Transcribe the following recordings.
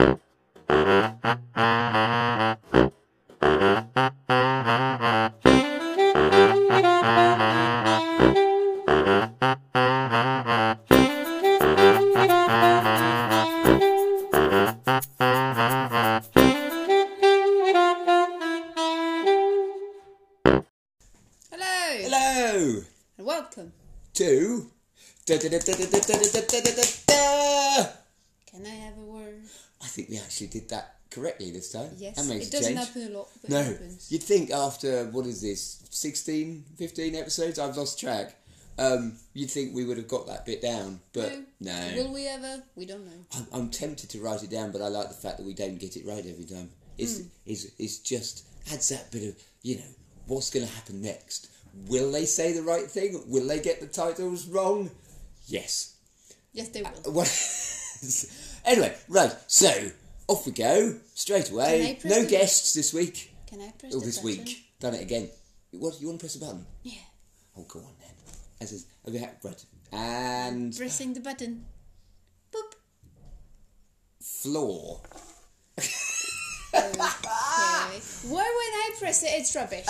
Mm-hmm. Yes, That makes it doesn't change. happen a lot, but No, it happens. you'd think after what is this 16, 15 episodes? I've lost track. Um, you'd think we would have got that bit down, but no. Will we ever? We don't know. I'm, I'm tempted to write it down, but I like the fact that we don't get it right every time. It's Hmm. it's, it's just adds that bit of you know what's going to happen next. Will they say the right thing? Will they get the titles wrong? Yes. Yes, they will. Well, anyway, right. So off we go straight away. No the- guests this week. Can I press Oh, the this button? week. Done it again. What? You want to press a button? Yeah. Oh, go on then. As is, okay, right. And Pressing the button. Boop. floor. Okay. Why when I press it, it's rubbish?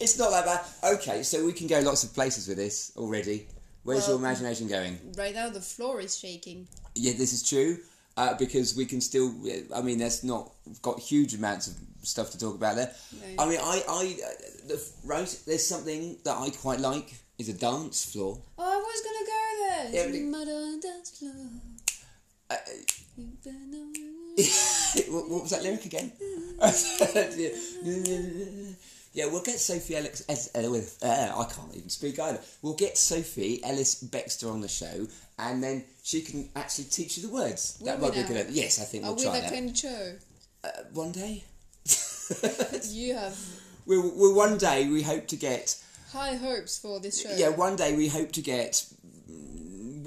it's not that bad. Okay, so we can go lots of places with this already. Where's your imagination going? right now, the floor is shaking. Yeah, this is true uh, because we can still. I mean, there's not got huge amounts of stuff to talk about there. No. I mean, I, I, uh, the, right. There's something that I quite like is a dance floor. Oh, I was gonna go there. Yeah, Mud dance floor. Uh, You better know- what, what was that lyric again? yeah, we'll get Sophie Ellis. Uh, I can't even speak either. We'll get Sophie Ellis-Bextor on the show, and then she can actually teach you the words. Will that we might be good. Yes, I think we'll we try that that kind of show? uh, one day. You have we'll, we'll one day we hope to get. high hopes for this show. Yeah, one day we hope to get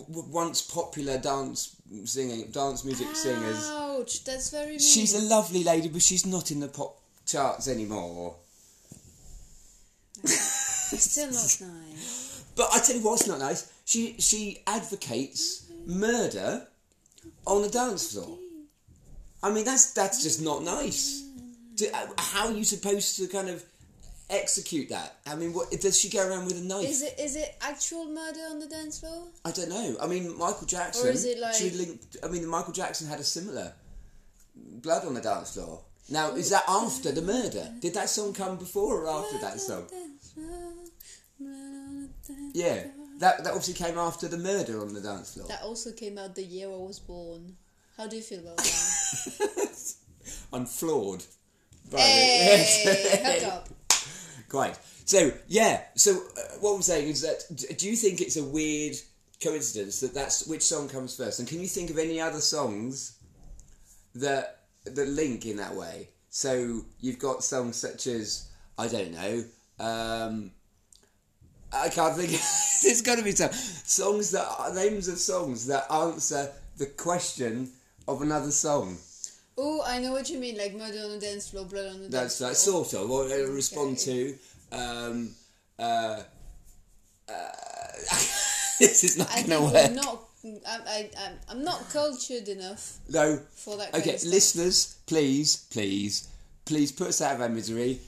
w- once popular dance singing, dance music singers. Ouch, that's very mean. She's a lovely lady, but she's not in the pop charts anymore. Still not nice. But I tell you what's not nice. She she advocates murder on the dance floor. I mean that's that's just not nice. Do, uh, how are you supposed to kind of execute that? I mean, what does she go around with a knife? Is it is it actual murder on the dance floor? I don't know. I mean, Michael Jackson. Or is it like- she linked? I mean, Michael Jackson had a similar blood on the dance floor. Now, is that after the murder? Did that song come before or after that song? Yeah, that that obviously came after the murder on the dance floor. That also came out the year I was born. How do you feel about that? I'm floored. by hey, it. hook up. Quite. So yeah. So uh, what I'm saying is that do you think it's a weird coincidence that that's which song comes first? And can you think of any other songs that that link in that way? So you've got songs such as I don't know. Um, I can't think. There's got to be some songs that are names of songs that answer the question of another song. Oh, I know what you mean, like murder on the dance floor, blood on the That's dance floor. sort of what they respond to. Um, uh, uh, this is not going to work. not. I, I, I'm, I'm not cultured enough No. for that. Kind Okay, of listeners, please, please, please put us out of our misery.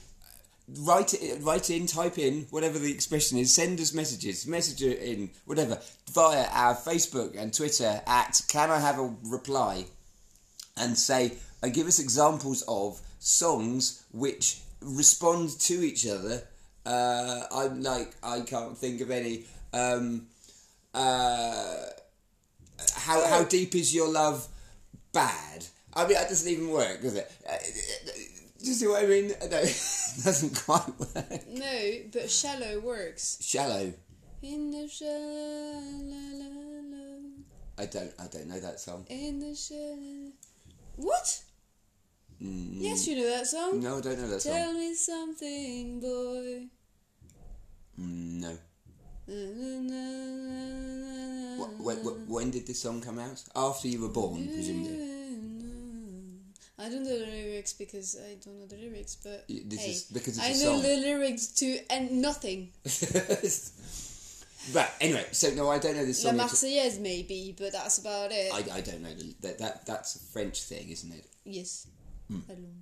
Write it, write in, type in whatever the expression is. Send us messages, message it in whatever via our Facebook and Twitter at Can I Have a Reply, and say and give us examples of songs which respond to each other. Uh, I'm like I can't think of any. Um, uh, how how deep is your love? Bad. I mean, that doesn't even work, does it? Do you see what I mean? No, it doesn't quite work. No, but shallow works. Shallow. In the shallow, I don't. I don't know that song. in the shallow. What? Mm, Yes, you know that song. No, I don't know that song. Tell me something, boy. Mm, no. Wh- When, when, when did this song come out? After you were born, presumably. I don't know the lyrics because I don't know the lyrics, but Y- this hey, is- because it's I a know song. the lyrics to and nothing. But anyway, so no, I don't know this La song. at- Marseillaise, maybe, but that's about it. I, I don't know the, that that that's a French thing, isn't it? yes. Hmm. Allons.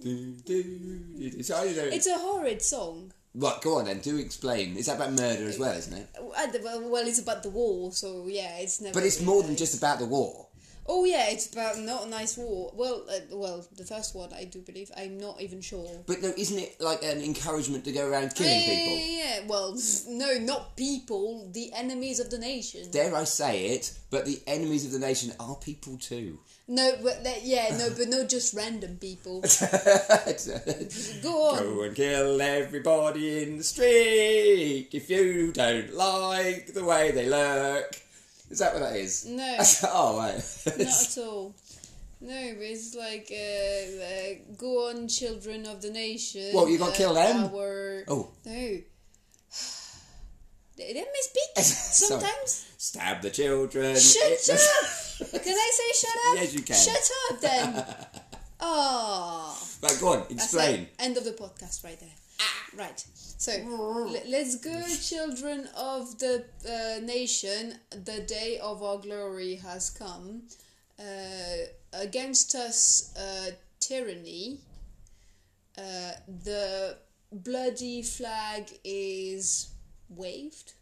Do, do, so I don't know. It's a horrid song. Right, go on then. Do explain. It's about murder as well, isn't it? Uh, Well, well, it's about the war, so yeah, it's never. But it's more than just about the war. Oh yeah, it's about not a nice war. Well, uh, well, the first one I do believe. I'm not even sure. But no, isn't it like an encouragement to go around killing yeah, people? Yeah, yeah, well, no, not people. The enemies of the nation. Dare I say it? But the enemies of the nation are people too. no, but that, yeah, no, but not just random people. Go on. Go and kill everybody in the street if you don't like the way they look. Is that what that is? No. oh, right. Not at all. No, but it's like uh, uh, go on, children of the nation. Well, you gotta uh, kill them. Our... Oh. no. Let me speak. Sometimes. Stab the children. Shut up! Can I say shut up? Yes, you can. Shut up then. Oh. Right, go on. Explain. End of the podcast right there. Right. So let's go, children of the uh, nation. The day of our glory has come. Uh, against us, uh, tyranny. Uh, the bloody flag is waved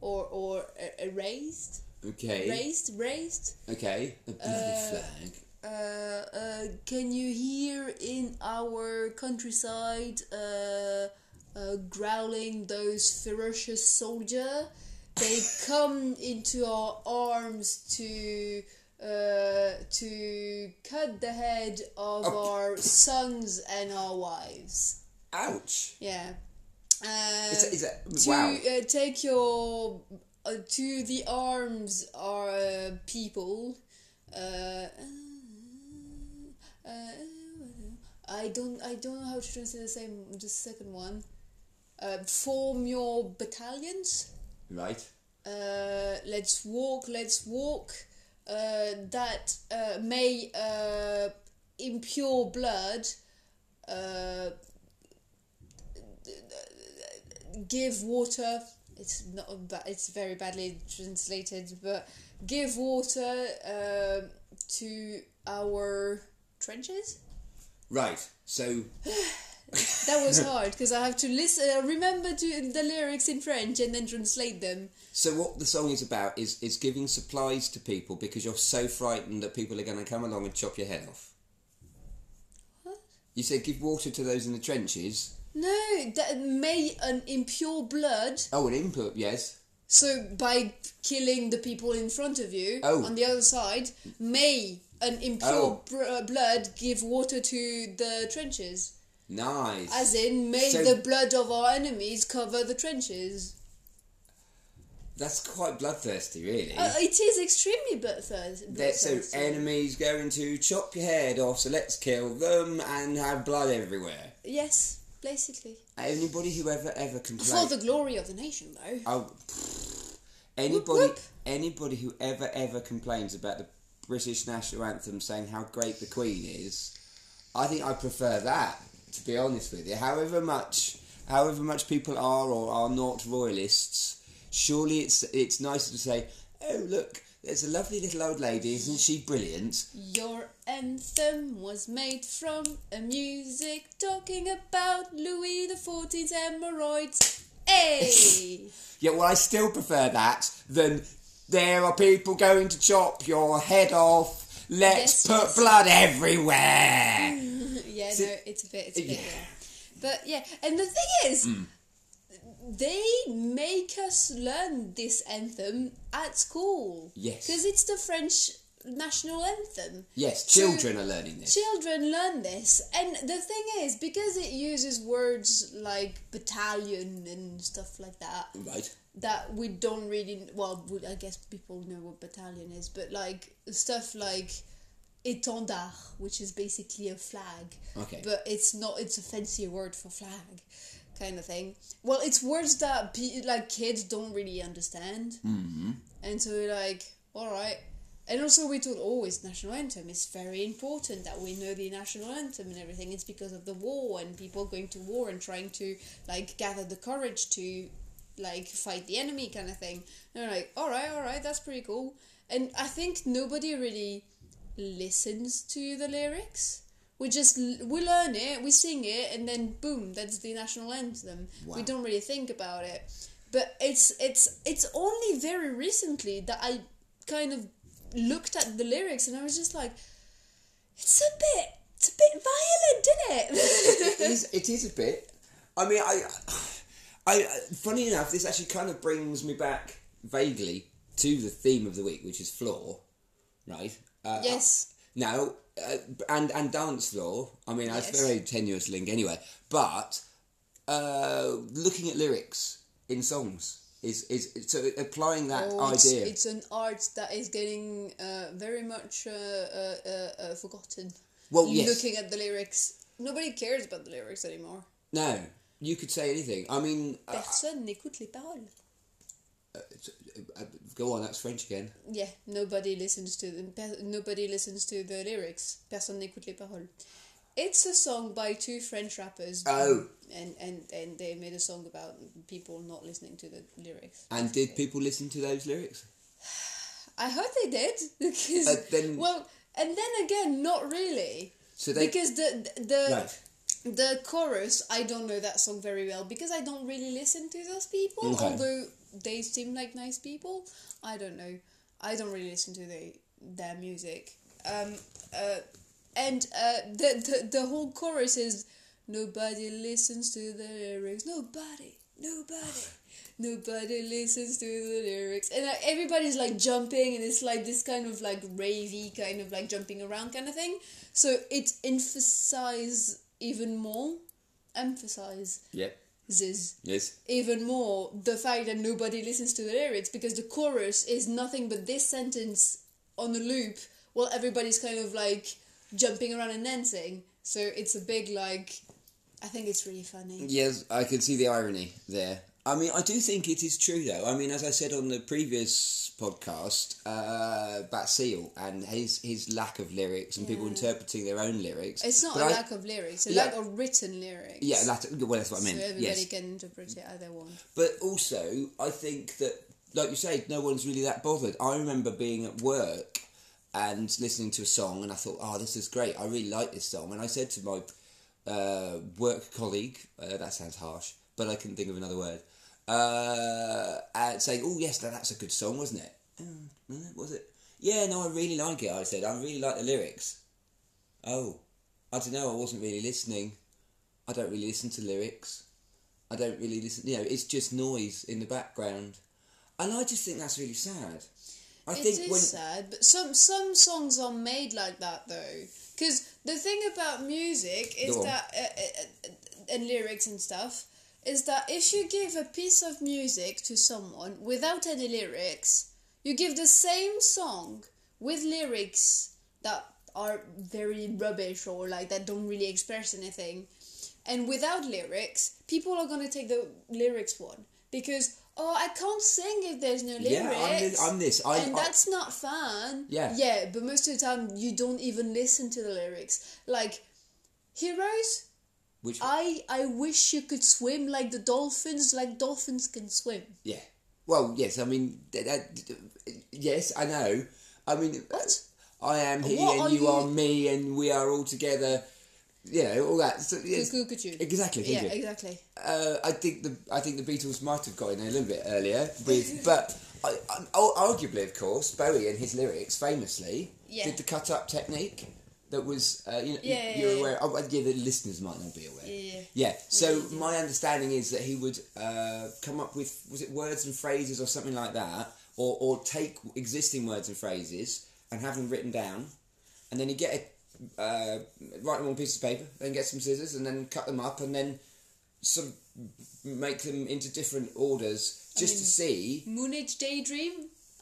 or or uh, erased. Okay. Raised, raised. Okay. The bloody flag. Uh, uh, can you hear in our countryside uh, uh, growling those ferocious soldier? They come into our arms to uh, to cut the head of Oh. our sons and our wives. Ouch. Yeah. Uh, Is that, is that, to wow. uh, take your uh, to the arms are uh, people. Uh, uh, I don't I don't know how to translate the same the second one. Uh, form your battalions. Right. Uh, let's walk. Let's walk. Uh, that uh, may uh, impure blood. Uh, give water. It's not. It's very badly translated, but give water uh, to our trenches. Right. So, That was hard because I have to listen. Uh, remember to the lyrics in French and then translate them. so what the song is about is is giving supplies to people because you're so frightened that people are going to come along and chop your head off. What? You said give water to those in the trenches. No, that may an impure blood. Oh, an input, yes. So by killing the people in front of you Oh. on the other side, may an impure Oh. br- uh, blood give water to the trenches. Nice. As in, may So- the blood of our enemies cover the trenches. That's quite bloodthirsty, really. Uh, it is extremely bloodthirsty. That- so enemies going to chop your head off, so let's kill them and have blood everywhere. yes, basically. Anybody who ever ever complains For the glory of the nation, though. oh, pfft. anybody whoop. anybody who ever ever complains about the British national anthem saying how great the Queen is, I think I prefer that. To be honest with you, however much however much people are or are not royalists, surely it's it's nicer to say, oh look, there's a lovely little old lady, isn't she brilliant? Your anthem was made from a music talking about Louis the Fourteenth hemorrhoids. Hey! Yeah, well, I still prefer that than there are people going to chop your head off. Let's Yes, put yes. blood everywhere. Mm. Yeah, So- no, it's a bit, it's a bit, Yeah. yeah. But yeah, and the thing is, hmm. they make us learn this anthem at school. Yes. Because it's the French national anthem. yes, So- children are learning this. Children learn this, and the thing is, because it uses words like battalion and stuff like that, Right. that we don't really well i guess people know what battalion is but like stuff like étendard which is basically a flag Okay. but it's not it's a fancier word for flag kind of thing well it's words that pe- like kids don't really understand mm-hmm. and so we're like all right and also we thought oh it's national anthem it's very important that we know the national anthem and everything it's because of the war and people going to war and trying to like gather the courage to like fight the enemy kind of thing. And they're like, all right, all right, that's pretty cool. And I think nobody really listens to the lyrics. We just we learn it, we sing it, and then boom, that's the national anthem. Wow. We don't really think about it. But it's it's it's only very recently that I kind of looked at the lyrics and I was just like, it's a bit it's a bit violent, isn't it? it is. It is a bit. I mean, I, I. Funny enough, this actually kind of brings me back vaguely to the theme of the week, which is floor, right? Uh, yes. Now, uh, and and dance law. I mean, that's Yes. a very tenuous link anyway. But uh, looking at lyrics in songs is is so applying that Oh, idea. it's an art that is getting uh, very much uh, uh, uh, uh, forgotten. Well, yes. Looking at the lyrics, nobody cares about the lyrics anymore. No, you could say anything. I mean, uh, Personne n'écoute les paroles. Uh, go on. That's French again. Yeah, nobody listens to them. Nobody listens to the lyrics. Personne n'écoute les paroles. It's a song by two French rappers. Oh. And, and, and they made a song about people not listening to the lyrics. And did people listen to those lyrics? I hope they did because Uh, then- well, and then again, not really. So they because the the Right. The chorus, I don't know that song very well because I don't really listen to those people. Okay. Although they seem like nice people, I don't know. I don't really listen to the, their music. Um, uh, and uh, the, the the whole chorus is nobody listens to the lyrics. Nobody, nobody. Nobody listens to the lyrics, and like, everybody's like jumping, and it's like this kind of like ravey kind of like jumping around kind of thing. So it emphasize even more, emphasize Yep. this Yes. even more the fact that nobody listens to the lyrics because the chorus is nothing but this sentence on a loop while everybody's kind of like jumping around and dancing. So it's a big like. I think it's really funny. Yes, I can see the irony there. I mean, I do think it is true, though. I mean, as I said on the previous podcast, uh, Seal and his his lack of lyrics and people interpreting their own lyrics. It's not But a I- lack of lyrics; a Yeah. lack of written lyrics. Yeah, well, that's what I mean. so everybody yes, can interpret it how they want. but also I think that, like you say, no one's really that bothered. I remember being at work and listening to a song, and I thought, "Oh, this is great! I really like this song." And I said to my uh, work colleague, uh, that sounds harsh, but I couldn't think of another word, uh, and saying, "Oh, yes, that, that's a good song, wasn't it?" "Oh, uh, was it? Yeah, no, I really like it. I said, I really like the lyrics. Oh, I don't know. I wasn't really listening. I don't really listen to lyrics. I don't really listen. You know, it's just noise in the background, and I just think that's really sad. I It think is when sad, but some some songs are made like that though. Because the thing about music is that uh, uh, uh, and lyrics and stuff is that if you give a piece of music to someone without any lyrics, you give the same song with lyrics that are very rubbish or like that don't really express anything. And without lyrics, people are gonna take the lyrics one because oh I can't sing if there's no lyrics. yeah, I'm this. I'm this. I, and I- that's not fun. Yeah. Yeah, but most of the time you don't even listen to the lyrics. Like Heroes, which I I wish you could swim like the dolphins, like dolphins can swim. yeah. Well, yes. I mean, that, that, yes, I know. I mean, What? I am he What and are you, you- are me and we are all together. You know, all that. So, yes, exactly. Yeah, exactly. Uh, I think the I think the Beatles might have got in a little bit earlier with, but I, I, arguably, of course, Bowie and his lyrics famously Yeah. did the cut up technique that was uh, you know Yeah, you're yeah. aware. Oh, yeah, the listeners might not be aware. Yeah. Yeah. So my understanding is that he would uh, come up with was it words and phrases or something like that, or or take existing words and phrases and have them written down, and then you get a uh, write them on a piece of paper, then get some scissors and then cut them up and then sort of make them into different orders just to mean- see. Moonage Daydream.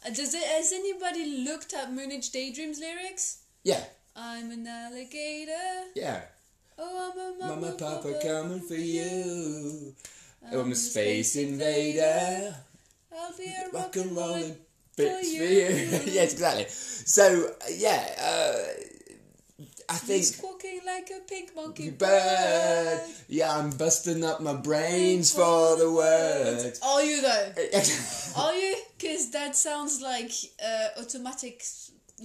Uh, Does it? Has anybody looked at Moonage Daydream's lyrics? Yeah. I'm an alligator. Yeah. Oh, I'm a mama, Mama, Papa, coming for you. I'm I'm a space invader. I'll be a rock and roll rolling bits for you. you. yes, exactly. So uh, yeah, uh, I think He's squawking like a pink monkey bird. bird. Yeah, I'm busting up my brains for the words. Are you though? Are you? Because that sounds like uh, automatic,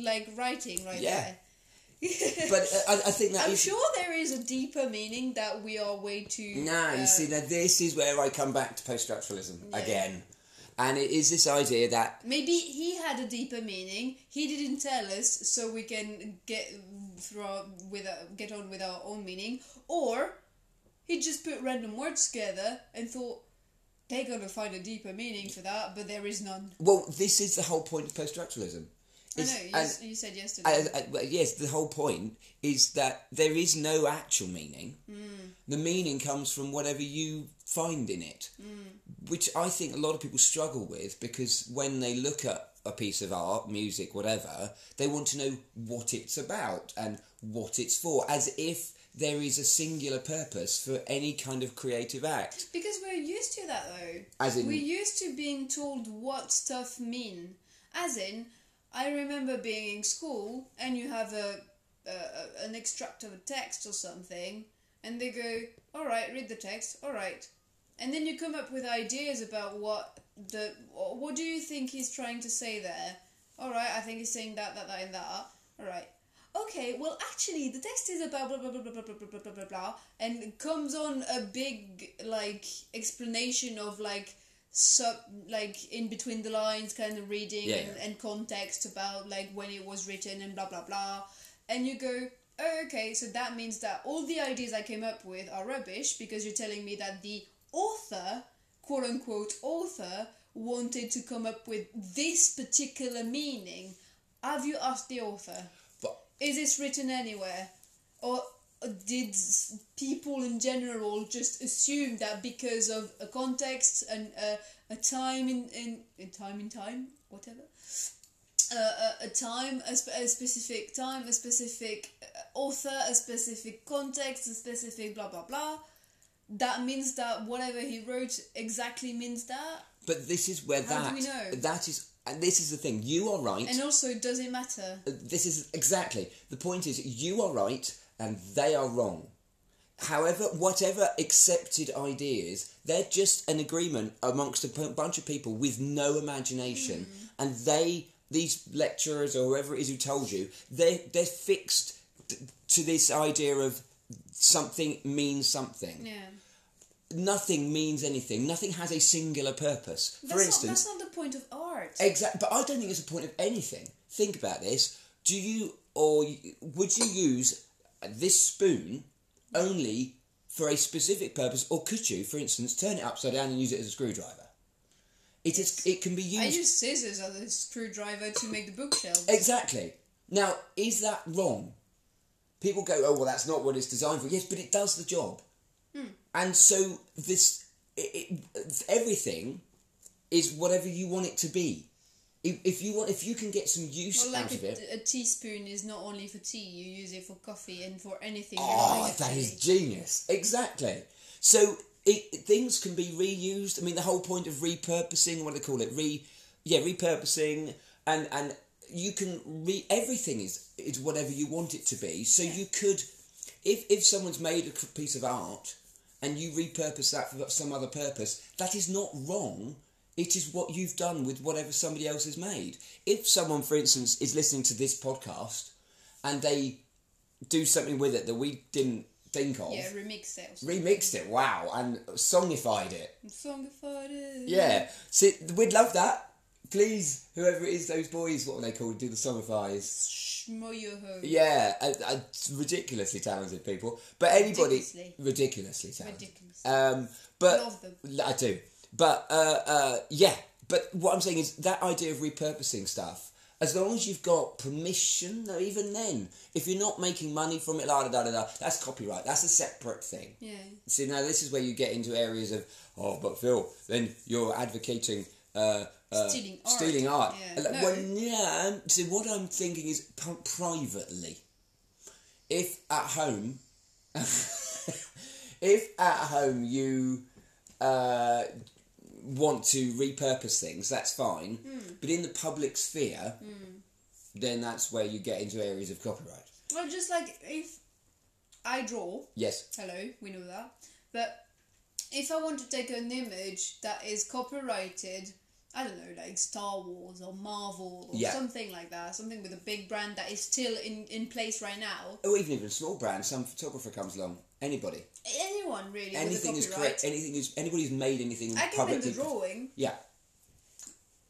like writing right Yeah. there. But uh, I, I think that I'm is- sure there is a deeper meaning that we are way too. Nah, uh, you see, now this is where I come back to post-structuralism Yeah. again, and it is this idea that Maybe he had a deeper meaning. He didn't tell us, so we can get through our, with our, get on with our own meaning, or he just put random words together and thought they're gonna find a deeper meaning for that, but there is none. well, this is the whole point of post-structuralism. I know you, and- s- you said yesterday. I, I, well, yes, the whole point is that there is no actual meaning. Hmm. The meaning comes from whatever you find in it, Hmm. which I think a lot of people struggle with because when they look at a piece of art, music, whatever, they want to know what it's about and what it's for, as if there is a singular purpose for any kind of creative act. Because we're used to that though. As in- we're used to being told what stuff mean. As in, I remember being in school and you have a, a, an extract of a text or something, and they go, "All right, read the text. All right," and then you come up with ideas about what the what do you think he's trying to say there. All right, I think he's saying that, that, that, and that. All right. Okay, well, actually, the text is about blah blah blah blah blah blah blah blah blah blah, blah and comes on a big like explanation of like sub like in between the lines kind of reading Yeah, and, yeah. and context about like when it was written and blah blah blah, and you go. Oh, okay, so that means that all the ideas I came up with are rubbish because you're telling me that the author, quote unquote author, wanted to come up with this particular meaning. Have you asked the author? But Is this written anywhere? Or did people in general just assume that because of a context and a, a time in, in, in time in time, whatever, uh, a, a time, a, spe- a specific time, a specific uh, author, a specific context, a specific blah blah blah, that means that whatever he wrote exactly means that? but this is where How that that is, and this is the thing. You are right. And also, does it matter? this is exactly the point is you are right and they are wrong however whatever accepted ideas they're just an agreement amongst a p- bunch of people with no imagination mm. and they these lecturers or whoever it is who told you they they're fixed t- to this idea of something means something Yeah. nothing means anything nothing has a singular purpose That's for not, instance that's not the point of art. Exactly, but I don't think it's a point of anything. Think about this. Do you or would you use this spoon only for a specific purpose, or could you, for instance, turn it upside down and use it as a screwdriver? It is. It can be used. I use scissors as a screwdriver to make the bookshelf. Exactly. Now, is that wrong? People go, "Oh, well, that's not what it's designed for." Yes, but it does the job. Hmm. And so this, it, it, everything, is whatever you want it to be. If, if you want, if you can get some use Well, like out of it, a, a teaspoon is not only for tea, you use it for coffee and for anything. Oh, that is genius. Exactly. So it, things can be reused. I mean, the whole point of repurposing, what do they call it? Re, yeah, repurposing, and and you can re everything is is whatever you want it to be. So you could, if if someone's made a piece of art and you repurpose that for some other purpose, that is not wrong. It is what you've done with whatever somebody else has made. If someone, for instance, is listening to this podcast and they do something with it that we didn't think of, Yeah, remix it. remixed it, wow, and songified it. Songified it. Yeah, see, we'd love that. Please, whoever it is, those boys, what are they called? Do the songifies. Schmoyoho. Yeah, uh, uh, ridiculously talented people. But anybody, Ridiculously. ridiculously talented. Ridiculous. Um, but Love them. I do. But uh, uh, yeah. But what I'm saying is that idea of repurposing stuff. As long as you've got permission, though, even then, if you're not making money from it, la da da da da, that's copyright. That's a separate thing. Yeah. See, now this is where you get into areas of, oh, but Phil, then you're advocating uh, uh, Stealing art. Stealing art. Yeah. Like, No. Well, yeah. See, what I'm thinking is privately. If at home, if at home you uh, want to repurpose things, that's fine. Hmm. But in the public sphere, then that's where you get into areas of copyright. Well, just like if I draw, Yes. hello, we know that. But if I want to take an image that is copyrighted, I don't know, like Star Wars or Marvel or Yeah. something like that, something with a big brand that is still in, in place right now. Or even even a small brand, some photographer comes along. Anybody. Anyone really Anything is correct. Anything is anybody who's made anything I can make publicly. the drawing. Yeah.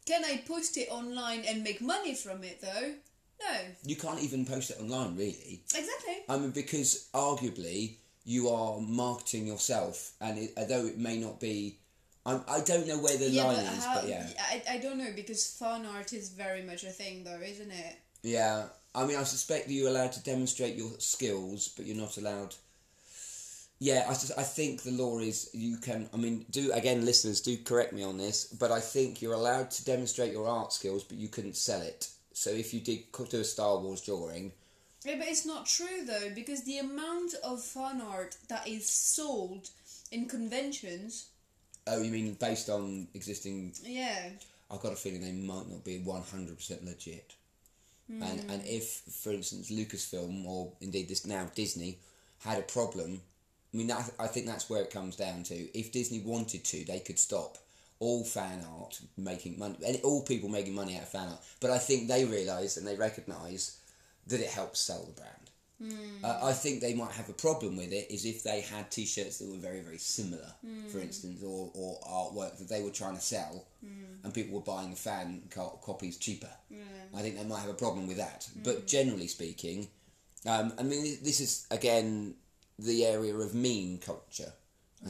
Can I post it online and make money from it though? No. You can't even post it online, really. Exactly. I mean, because arguably you are marketing yourself, and it, although it may not be, I'm, I don't know where the yeah, line but is, how, but yeah, I, I don't know because fan art is very much a thing though, isn't it? yeah. I mean, I suspect you're allowed to demonstrate your skills, but you're not allowed. Yeah, I, just, I think the law is you can. I mean, do again, listeners, do correct me on this, but I think you're allowed to demonstrate your art skills, but you couldn't sell it. So if you did do a Star Wars drawing, Yeah, but it's not true though, because the amount of fan art that is sold in conventions, oh, you mean based on existing yeah, I've got a feeling they might not be one hundred percent legit. And Hmm. and if, for instance, Lucasfilm or indeed this now Disney had a problem, I mean, that, I think that's where it comes down to. If Disney wanted to, they could stop all fan art making money, and all people making money out of fan art. But I think they realise and they recognise that it helps sell the brand. Uh, I think they might have a problem with it is if they had T-shirts that were very very similar, for instance, or, or artwork that they were trying to sell, and people were buying the fan co- copies cheaper. I think they might have a problem with that. But generally speaking, um, I mean, this is again the area of meme culture.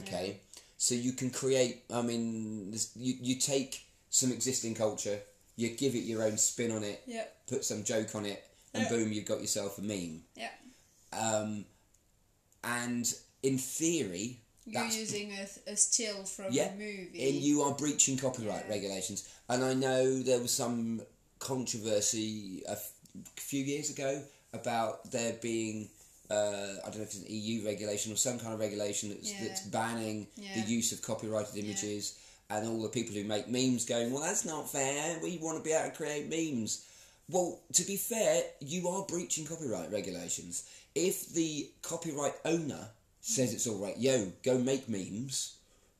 Okay, so you can create. I mean, this, you you take some existing culture, you give it your own spin on it, yeah, put some joke on it, and Yeah. boom, you've got yourself a meme. yeah. Um, and in theory, You're using a, a still from yeah, a movie. and you are breaching copyright Yeah. regulations. And I know there was some controversy a f- few years ago about there being. Uh, I don't know if it's an EU regulation or some kind of regulation that's, Yeah. that's banning the use of copyrighted images, and all the people who make memes going, "Well, that's not fair. We want to be able to create memes." Well, to be fair, you are breaching copyright regulations. If the copyright owner says it's all right, yo, go make memes,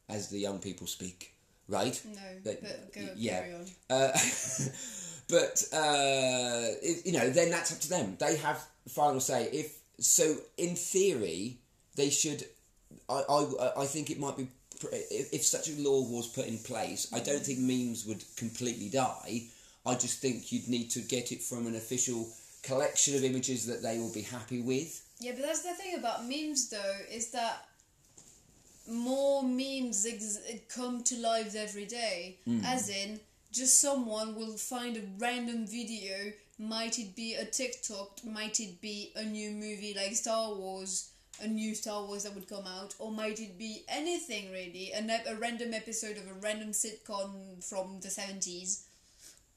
as the young people speak, right? no, But- but go yeah. carry on. Uh, but uh, if, you know, then that's up to them. They have final say. If so, in theory, they should. I I, I think it might be if, if such a law was put in place. I don't think memes would completely die. I just think you'd need to get it from an official collection of images that they will be happy with. Yeah, but that's the thing about memes though, is that more memes ex- come to life every day. Mm. As in, just someone will find a random video, might it be a TikTok, might it be a new movie like Star Wars, a new Star Wars that would come out, or might it be anything really, a, a random episode of a random sitcom from the 70s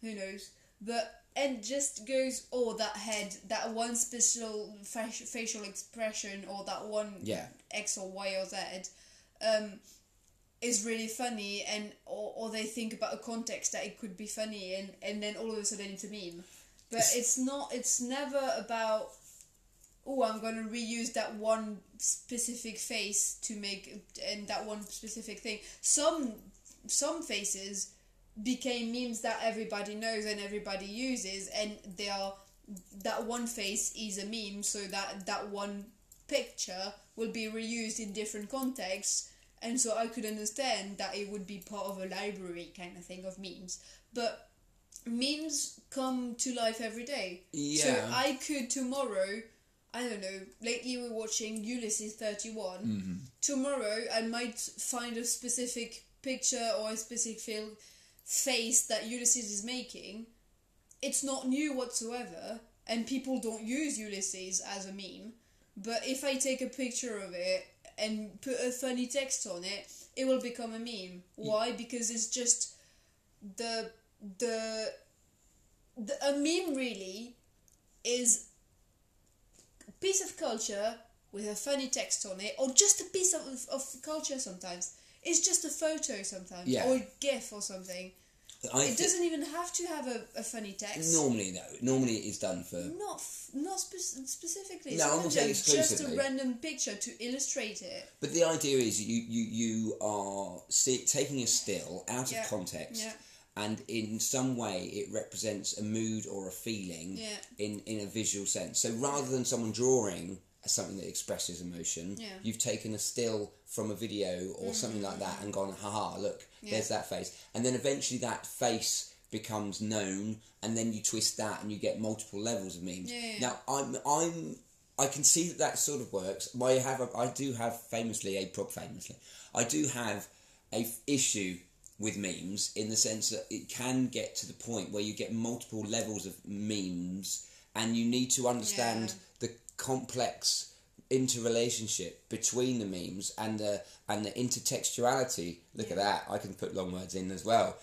who knows? But and just goes oh that head that one special fac- facial expression or that one Yeah. x or y or z um is really funny and or, or they think about a context that it could be funny and and then all of a sudden it's a meme. But it's not it's never about oh i'm to reuse that one specific face to make and that one specific thing. Some some faces became memes that everybody knows and everybody uses and they are that one face is a meme so that that one picture will be reused in different contexts and so i could understand that it would be part of a library kind of thing of memes but memes come to life every day so i could tomorrow I don't know. Lately, we're watching Ulysses 31. Mm-hmm. Tomorrow, I might find a specific picture or a specific face that Ulysses is making. It's not new whatsoever, and people don't use Ulysses as a meme. But if I take a picture of it and put a funny text on it, it will become a meme. Why? Because it's just the the, the a meme really is a piece of culture with a funny text on it, or just a piece of, of culture sometimes. It's just a photo sometimes, Yeah. or a GIF or something. I it thi- doesn't even have to have a, a funny text. Normally, no. Normally, it is done for. Not f- not spe- specifically. No, saying Sometimes just a exclusively. random picture to illustrate it. But the idea is you you you are see, taking a still out Yeah, of context, yeah. and in some way it represents a mood or a feeling Yeah. in in a visual sense. So rather than someone drawing something that expresses emotion, Yeah. Mm-hmm. you've taken a still from a video or something like that and gone, haha, look, Yeah. there's that face, and then eventually that face becomes known, and then you twist that and you get multiple levels of memes. Yeah. Now I'm I'm I can see that that sort of works. I have a, I do have famously a prop famously I do have a f- issue with memes in the sense that it can get to the point where you get multiple levels of memes and you need to understand Yeah. Complex interrelationship between the memes and the and the intertextuality. Look at that. I can put long words in as well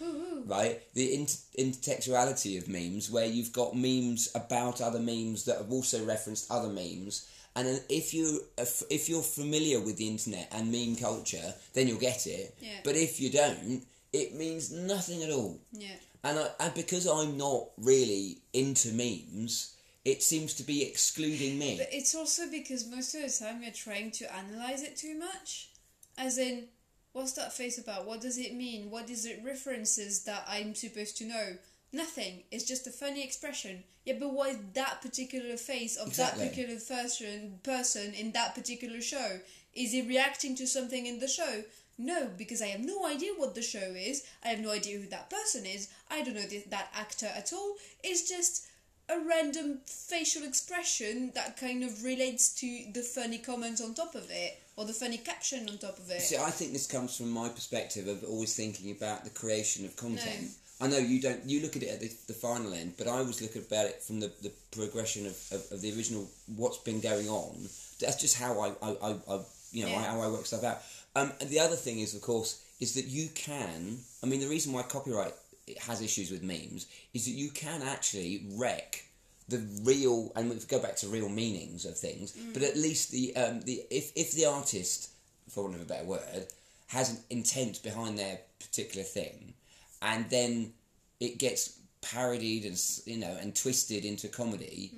right? The inter- intertextuality of memes where you've got memes about other memes that have also referenced other memes. And then if you if, if you're familiar with the internet and meme culture then you'll get it. Yeah. but if you don't it means nothing at all. Yeah. and I, and because i'm not really into memes it seems to be excluding me But it's also because most of the time you're trying to analyze it too much. As in, what's that face about? What does it mean? What is it references that I'm supposed to know? Nothing. It's just a funny expression. Yeah, but why that particular face of Exactly. that particular person person in that particular show? Is he reacting to something in the show? No, because I have no idea what the show is. I have no idea who that person is. I don't know th- that actor at all. It's just a random facial expression that kind of relates to the funny comment on top of it or the funny caption on top of it. See, I think this comes from my perspective of always thinking about the creation of content. No. I know you don't. You look at it at the, the final end, but I always look about it from the, the progression of, of, of the original. What's been going on? That's just how I, I, I, I you know Yeah. how I work stuff out. Um, and the other thing is, of course, is that you can. I mean, the reason why copyright has issues with memes is that you can actually wreck the real and we go back to real meanings of things but at least the um the if if the artist for want of a better word has an intent behind their particular thing and then it gets parodied and you know and twisted into comedy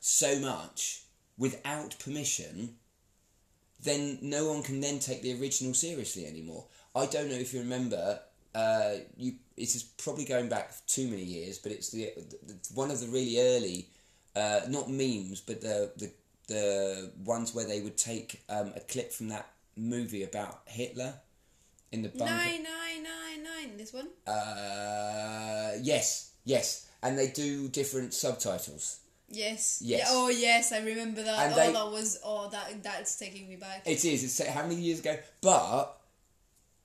so much without permission then no one can then take the original seriously anymore. I don't know if you remember. Uh, you it is probably going back too many years, but it's the, the one of the really early, uh, not memes, but the the the ones where they would take um, a clip from that movie about Hitler in the bunker. Nine nine nine nine. This one. Uh, yes, yes, and they do different subtitles. Yes. Yes. Yeah, oh yes, I remember that. And oh, they- that was. Oh, that that's taking me back. It is. It's how many years ago? But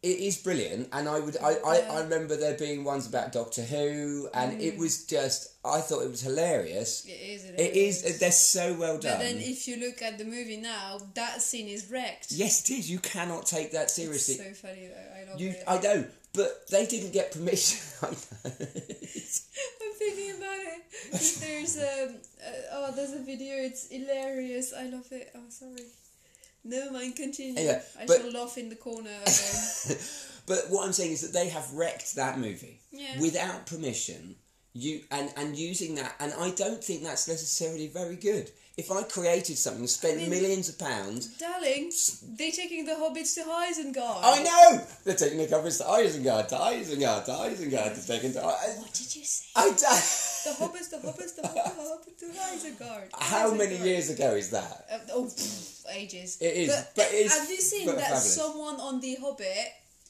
it is brilliant, and I would. I, I, I remember there being ones about Doctor Who, and it was just. I thought it was hilarious. It is. It is. They're so well done. But then, if you look at the movie now, that scene is wrecked. yes, it is. You cannot take that seriously It's so funny though. I love you, it. I know, but they didn't get permission. I know. I'm thinking about it. There's um, uh, oh, there's a video. It's hilarious. I love it. Oh, sorry. Never mind. Continue. Anyway, I but- shall laugh in the corner but what I'm saying is that they have wrecked that movie Yeah. without permission. You and and using that, and I don't think that's necessarily very good. If I created something, spent mean- millions of pounds, Darling, they're taking the hobbits to Isengard. I know they're taking the covers to Isengard, to Isengard, to Isengard, to taking to. I, What did you say? I, The hobbits, the hobbits, the hobbits, the hobbits to Isengard. how many years ago is that? Uh, oh, pff, ages. It is, but it's have you seen that fabulous. someone on the Hobbit,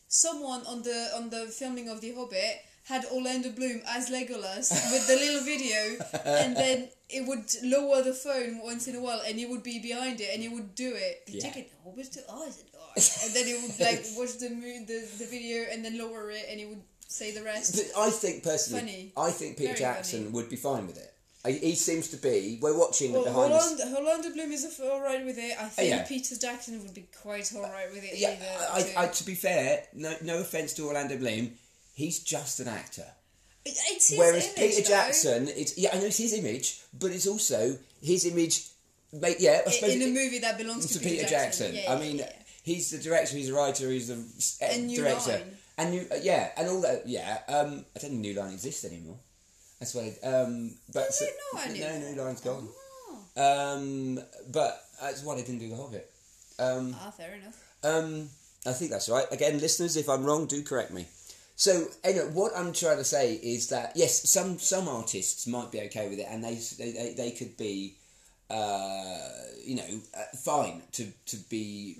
someone on the on the filming of the Hobbit had Orlando Bloom as Legolas with the little video, and then it would lower the phone once in a while, and he would be behind it, and he would do it. Yeah. take it the Hobbits to Isengard, and then he would like watch the the the video, and then lower it, and he would say the rest. But I think personally, Funny. I think Peter Very Jackson funny. would be fine with it. He seems to be. We're watching the Well, behind the Orlando, Orlando Bloom is all right with it. I think yeah. Peter Jackson would be quite all right with it Yeah, either. I. I, to be fair, no, no offense to Orlando Bloom, he's just an actor. It's his Whereas image, Peter though. Jackson, it's yeah, I know it's his image, but it's also his image. Yeah, I I- suppose in a movie that belongs to, to Peter Jackson. Yeah, I mean, he's the director, he's the writer, he's the s- And New director. Line. And new, uh, yeah, and all that. Yeah, um, I don't think New Line exists anymore. That's why. Um, but Is so- no. New Line's gone. Oh. Um, but that's why they didn't do the Hobbit. Um, Ah, fair enough. um, I think that's right. Again, listeners, if I'm wrong, do correct me. So, anyway, what I'm trying to say is that yes, some some artists might be okay with it, and they they, they, they could be, uh, you know, uh, fine to to be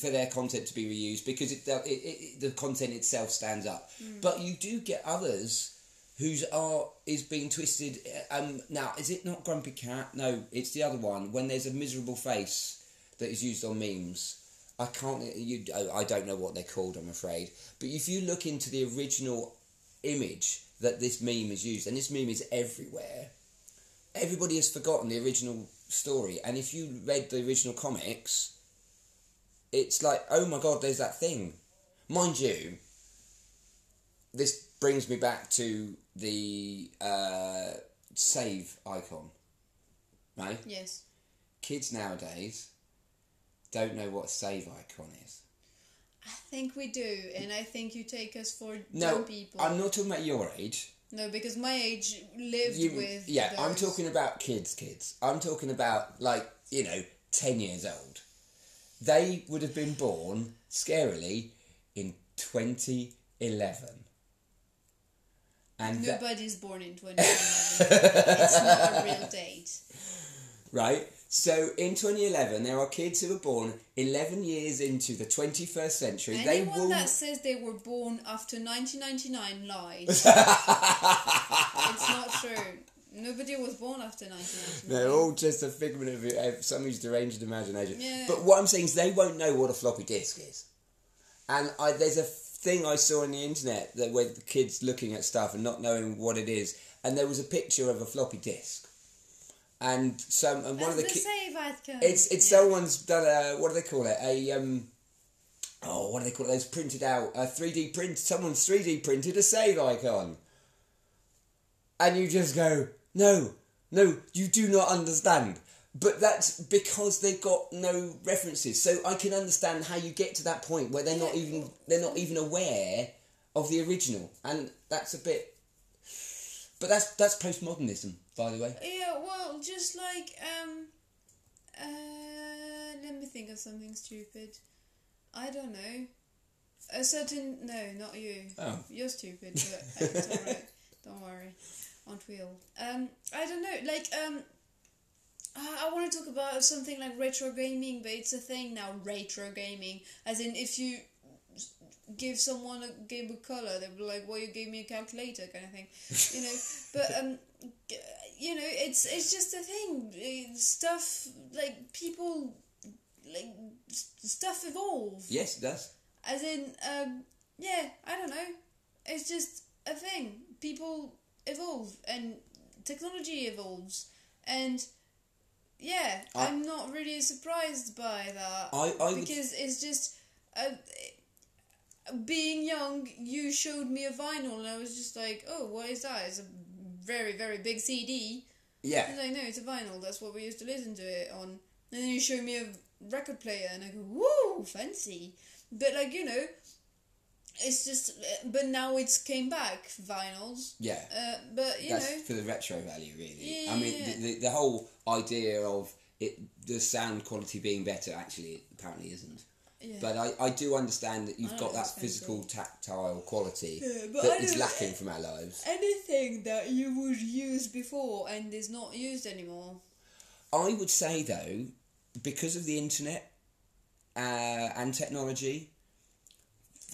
for their content to be reused because it, it, it the content itself stands up. But you do get others whose art is being twisted. uh, Um, now, is it not Grumpy Cat? No, it's the other one. When there's a miserable face that is used on memes. I can't. You, I- I don't know what they're called. I'm afraid. But if you look into the original image that this meme is used, and this meme is everywhere, everybody has forgotten the original story. And if you read the original comics, it's like, oh my god, there's that thing. Mind you, this brings me back to the uh, save icon, right? Yes. Kids nowadays don't know what save icon is. I think we do, and I think you take us for No, dumb people. I'm not talking about your age. No, because my age lived You- with. yeah, I'm talking about kids, kids. I'm talking about like you know, ten years old. They would have been born scarily in 2011, and that- Nobody's born in 2011. it's not a real date. right. So in 2011, there are kids who were born 11 years into the 21st century. they Anyone will. that says they were born after 1999 lies. it's not true. Nobody was born after 1999. They're all just a figment of uh, somebody's deranged imagination. Yeah. But what I'm saying is they won't know what a floppy disk is. And I, there's a thing I saw on the internet that where the kids looking at stuff and not knowing what it is, and there was a picture of a floppy disk, and some and one of the That's kids. save icon. It's it's Yeah. someone's done a what do they call it a um. Oh, what do they call it? Those printed out a three D print. Someone's three D printed a save icon, and you just go, no, no, you do not understand. But that's because they've got no references. So I can understand how you get to that point where they're not even they're not even aware of the original, and that's a bit. But that's that's postmodernism, by the way. Yeah, well, just like um, uh, let me think of something stupid. I don't know. A certain no, not you. Oh. You're stupid, but uh, it's alright. Don't worry, aren't we all? Um, I don't know. Like um, I, I want to talk about something like retro gaming, but it's a thing now. Retro gaming, as in if you give someone a Game Boy Color, they'll be like, "Well, you gave me a calculator," kind of thing, you know. But um, you know, it's it's just a thing. Uh, Stuff like people like stuff evolves. Yes, it does. As in, um, yeah, I don't know. It's just a thing. People evolve and technology evolves, and yeah, I- I'm not really surprised by that I, I would because it's just uh, being young. You showed me a vinyl, and I was just like, "Oh, what is that? It's a very, very big CD." yeah. I like, "No, it's a vinyl. That's what we used to listen to it on." And then you show me a record player, and I go, "Woo, fancy!" But like you know, it's just. But now it's came back vinyls. Yeah. Uh, but you That's know, for the retro value, really. Yeah, I mean, yeah, The, the, the whole idea of it, the sound quality being better, actually, apparently isn't. Yeah. But I, I do understand that you've I got that physical, tactile quality Yeah, that is lacking from our lives. anything that you would use before and is not used anymore. I would say, though, because of the internet uh, and technology,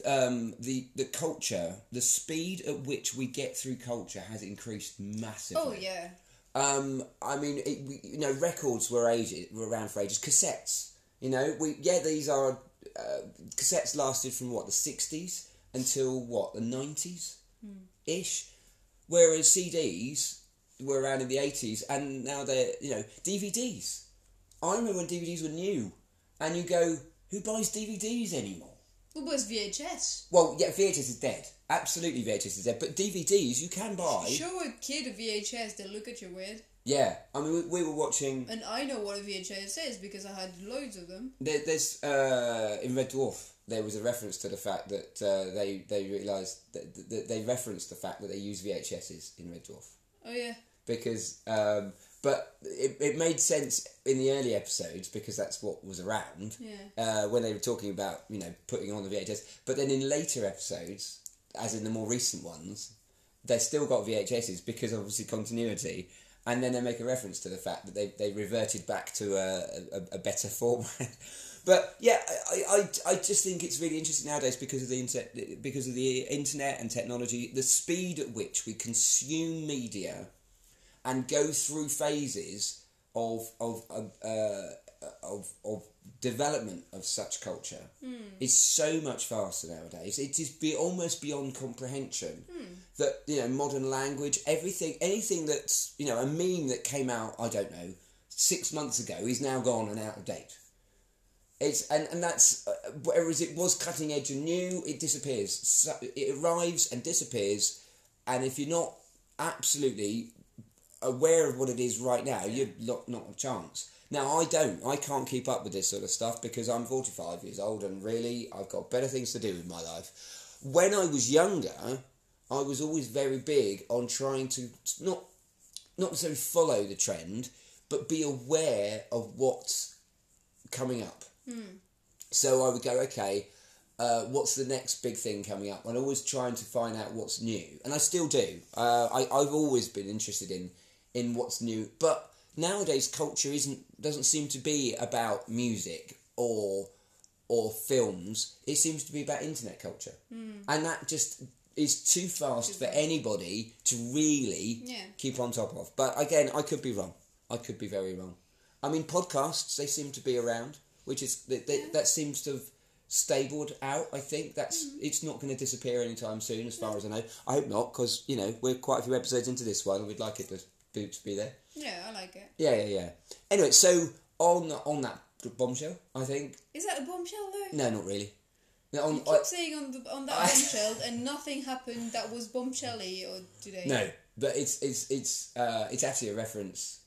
um, the, the culture, the speed at which we get through culture has increased massively. Oh yeah. Um, I mean, it, we, you know, records were ages were around for ages. Cassettes, you know, we yeah, these are uh, cassettes lasted from what the sixties until what the nineties ish, whereas CDs were around in the eighties, and now they're you know DVDs. I remember when DVDs were new, and you go, who buys DVDs anymore? What was VHS? Well, yeah, VHS is dead. Absolutely, VHS is dead. But DVDs you can buy. Show a kid a VHS, they look at you weird. Yeah, I mean, we, we were watching. And I know what a VHS is because I had loads of them. There, there's uh, in Red Dwarf. There was a reference to the fact that uh, they they realised that, that they referenced the fact that they use VHSs in Red Dwarf Oh yeah. because, um, but it, it made sense in the early episodes because that's what was around. Yeah. Uh, when they were talking about you know putting on the VHS, but then in later episodes, as in the more recent ones, they've still got VHSs because obviously continuity. And then they make a reference to the fact that they, they reverted back to a, a, a better format. but yeah, I, I, I just think it's really interesting nowadays because of the internet, because of the internet and technology, the speed at which we consume media and go through phases of of of, uh, of, of development of such culture is so much faster nowadays. It is be almost beyond comprehension that you know modern language, everything, anything that's you know a meme that came out, I don't know, six months ago is now gone and out of date. It's and and that's uh, whereas it was cutting edge and new, it disappears. So it arrives and disappears, and if you're not absolutely aware of what it is right now, you're not not a chance. Now I don't, I can't keep up with this sort of stuff because I'm 45 years old and really I've got better things to do with my life. When I was younger, I was always very big on trying to not not necessarily follow the trend, but be aware of what's coming up. So I would go, okay, uh, what's the next big thing coming up? And always trying to find out what's new, and I still do. Uh, I I've always been interested in in what's new, but nowadays culture isn't doesn't seem to be about music or or films. It seems to be about internet culture, hmm. and that just is too fast for anybody to really Yeah. keep on top of. But again, I could be wrong. I could be very wrong. I mean, podcasts they seem to be around, which is that that, that seems to have stabled out. I think that's hmm. it's not going to disappear anytime soon, as far as I know. I hope not, because you know we're quite a few episodes into this one, and we'd like it to to be there. Yeah, I like it. Yeah, yeah, yeah. Anyway, so on on that bombshell, I think Is that a bombshell though? no, not really. No, on, You I- keep saying on the on that bombshell and nothing happened that was bombshelly or today. No, but it's it's it's uh, it's actually a reference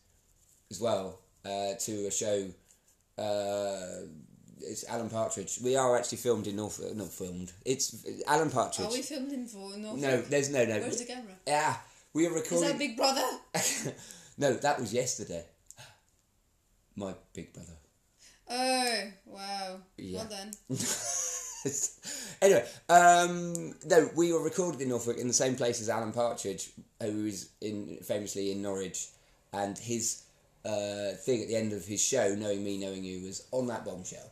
as well uh, to a show. Uh, it's Alan Partridge. We are actually filmed in North. Not filmed. It's Alan Partridge. Are we filmed in for no? no, there's no no. Where's the camera? Yeah, we are recording. Is that Big Brother? no, that was yesterday. My big brother. Oh wow! Yeah. Well done. anyway, um, no, we were recorded in Norfolk in the same place as Alan Partridge, who was in famously in Norwich, and his uh, thing at the end of his show, "Knowing Me, Knowing You," was on that bombshell.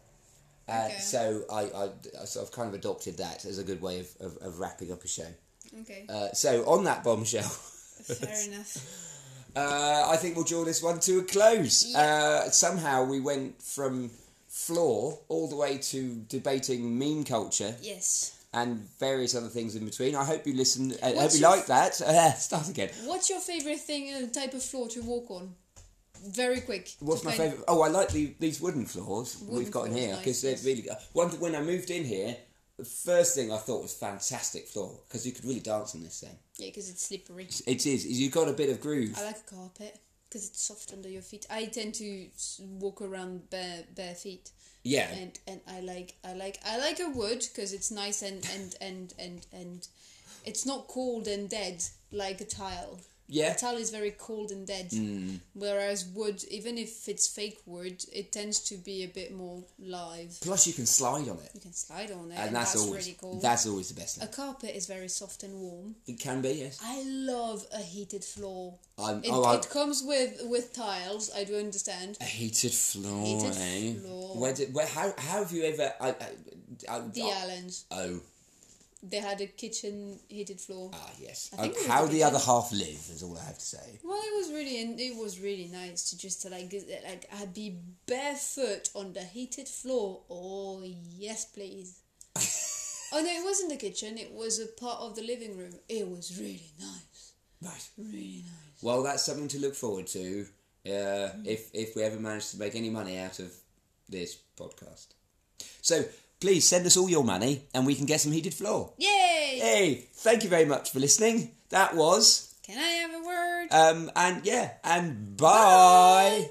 Uh, Okay. So I, I, I sort of kind of adopted that as a good way of, of, of wrapping up a show. Okay. Uh, so on that bombshell, Fair enough. Uh, I think we'll draw this one to a close. Uh, somehow we went from floor all the way to debating meme culture Yes. and various other things in between. I hope you listened. I hope you like that. Uh, start again. What's your favorite thing, uh, type of floor to walk on? Very quick. What's my favourite? Oh, I like the, these wooden floors Wooden we've got in here nice, because they're yes. really good. One when I moved in here, the first thing I thought was fantastic floor because you could really dance on this thing. Yeah, because it's slippery. It is. You've got a bit of groove. I like a carpet because it's soft under your feet. I tend to walk around bare bare feet, Yeah. and and I like I like I like a wood because it's nice and and and and and it's not cold and dead like a tile. Yeah. Tile is very cold and dead, Mm. whereas wood, even if it's fake wood, it tends to be a bit more live. Plus, you can slide on it, You can slide on it, and that's, always really cool. that's always the best a carpet is very soft and warm. It can be, yes. I love a heated floor. I'm, It, oh, it comes with with tiles. I do understand. a heated floor. Heated eh? floor. Where did? Where? How? How have you ever? I, I, I, The oh, Allens. oh, They had a kitchen heated floor. ah, yes. I think Uh, how the the other half live is all I have to say. Well, it was really it was really nice to just to like like I'd be barefoot on the heated floor. Oh yes, please. oh no, it wasn't the kitchen. It was a part of the living room. It was really nice. Right. Really nice. Well, that's something to look forward to uh, Mm. if if we ever manage to make any money out of this podcast. So please send us all your money, and we can get some heated floor. Yay! Hey, thank you very much for listening. That was Can I have a word? Um, and yeah, and bye. Bye.